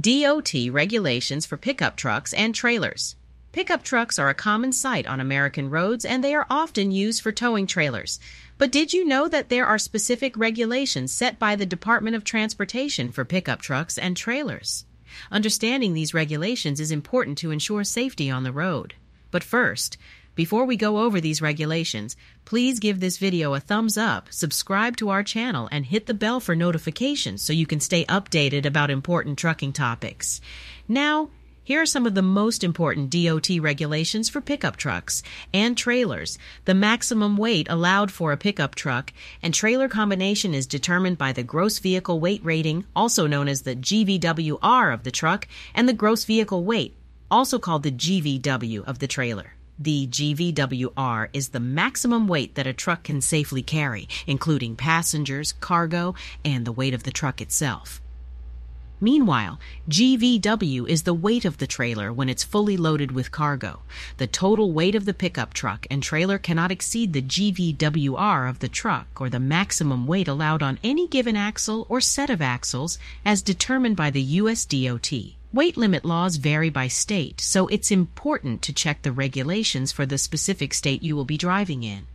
DOT regulations for pickup trucks and trailers. Pickup trucks are a common sight on American roads and they are often used for towing trailers. But did you know that there are specific regulations set by the Department of Transportation for pickup trucks and trailers? Understanding these regulations is important to ensure safety on the road. But first, before we go over these regulations, please give this video a thumbs up, subscribe to our channel, and hit the bell for notifications so you can stay updated about important trucking topics. Now, here are some of the most important DOT regulations for pickup trucks and trailers. The maximum weight allowed for a pickup truck and trailer combination is determined by the gross vehicle weight rating, also known as the GVWR of the truck, and the gross vehicle weight, also called the GVW of the trailer. The GVWR is the maximum weight that a truck can safely carry, including passengers, cargo, and the weight of the truck itself. Meanwhile, GVW is the weight of the trailer when it's fully loaded with cargo. The total weight of the pickup truck and trailer cannot exceed the GVWR of the truck or the maximum weight allowed on any given axle or set of axles as determined by the US DOT. Weight limit laws vary by state, so it's important to check the regulations for the specific state you will be driving in.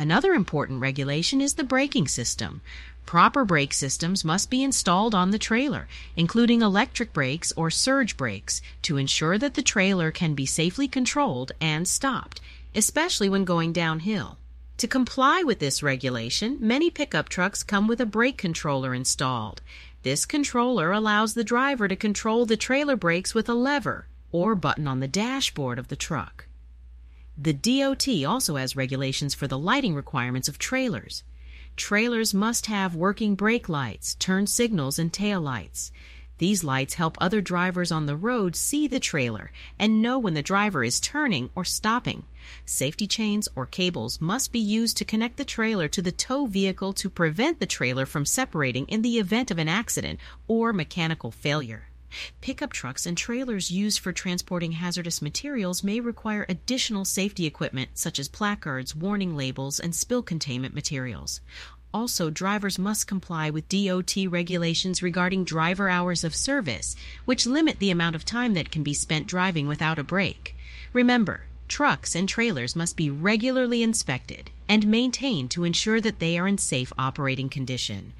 Another important regulation is the braking system. Proper brake systems must be installed on the trailer, including electric brakes or surge brakes, to ensure that the trailer can be safely controlled and stopped, especially when going downhill. To comply with this regulation, many pickup trucks come with a brake controller installed. This controller allows the driver to control the trailer brakes with a lever or button on the dashboard of the truck. The DOT also has regulations for the lighting requirements of trailers. Trailers must have working brake lights, turn signals, and tail lights. These lights help other drivers on the road see the trailer and know when the driver is turning or stopping. Safety chains or cables must be used to connect the trailer to the tow vehicle to prevent the trailer from separating in the event of an accident or mechanical failure. Pickup trucks and trailers used for transporting hazardous materials may require additional safety equipment such as placards, warning labels, and spill containment materials. Also, drivers must comply with DOT regulations regarding driver hours of service, which limit the amount of time that can be spent driving without a break. Remember, trucks and trailers must be regularly inspected and maintained to ensure that they are in safe operating condition.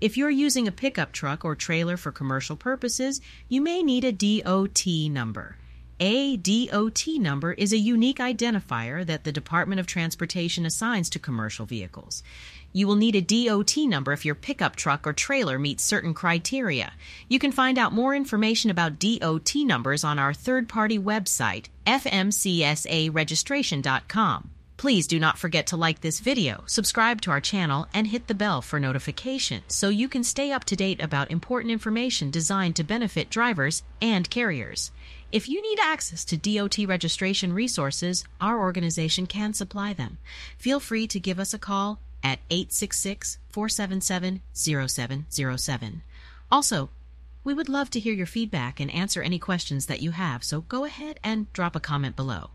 If you're using a pickup truck or trailer for commercial purposes, you may need a DOT number. A DOT number is a unique identifier that the Department of Transportation assigns to commercial vehicles. You will need a DOT number if your pickup truck or trailer meets certain criteria. You can find out more information about DOT numbers on our third party website, fmcsaregistration.com. Please do not forget to like this video, subscribe to our channel, and hit the bell for notifications so you can stay up to date about important information designed to benefit drivers and carriers. If you need access to DOT registration resources, our organization can supply them. Feel free to give us a call at 866 477 0707. Also, we would love to hear your feedback and answer any questions that you have, so go ahead and drop a comment below.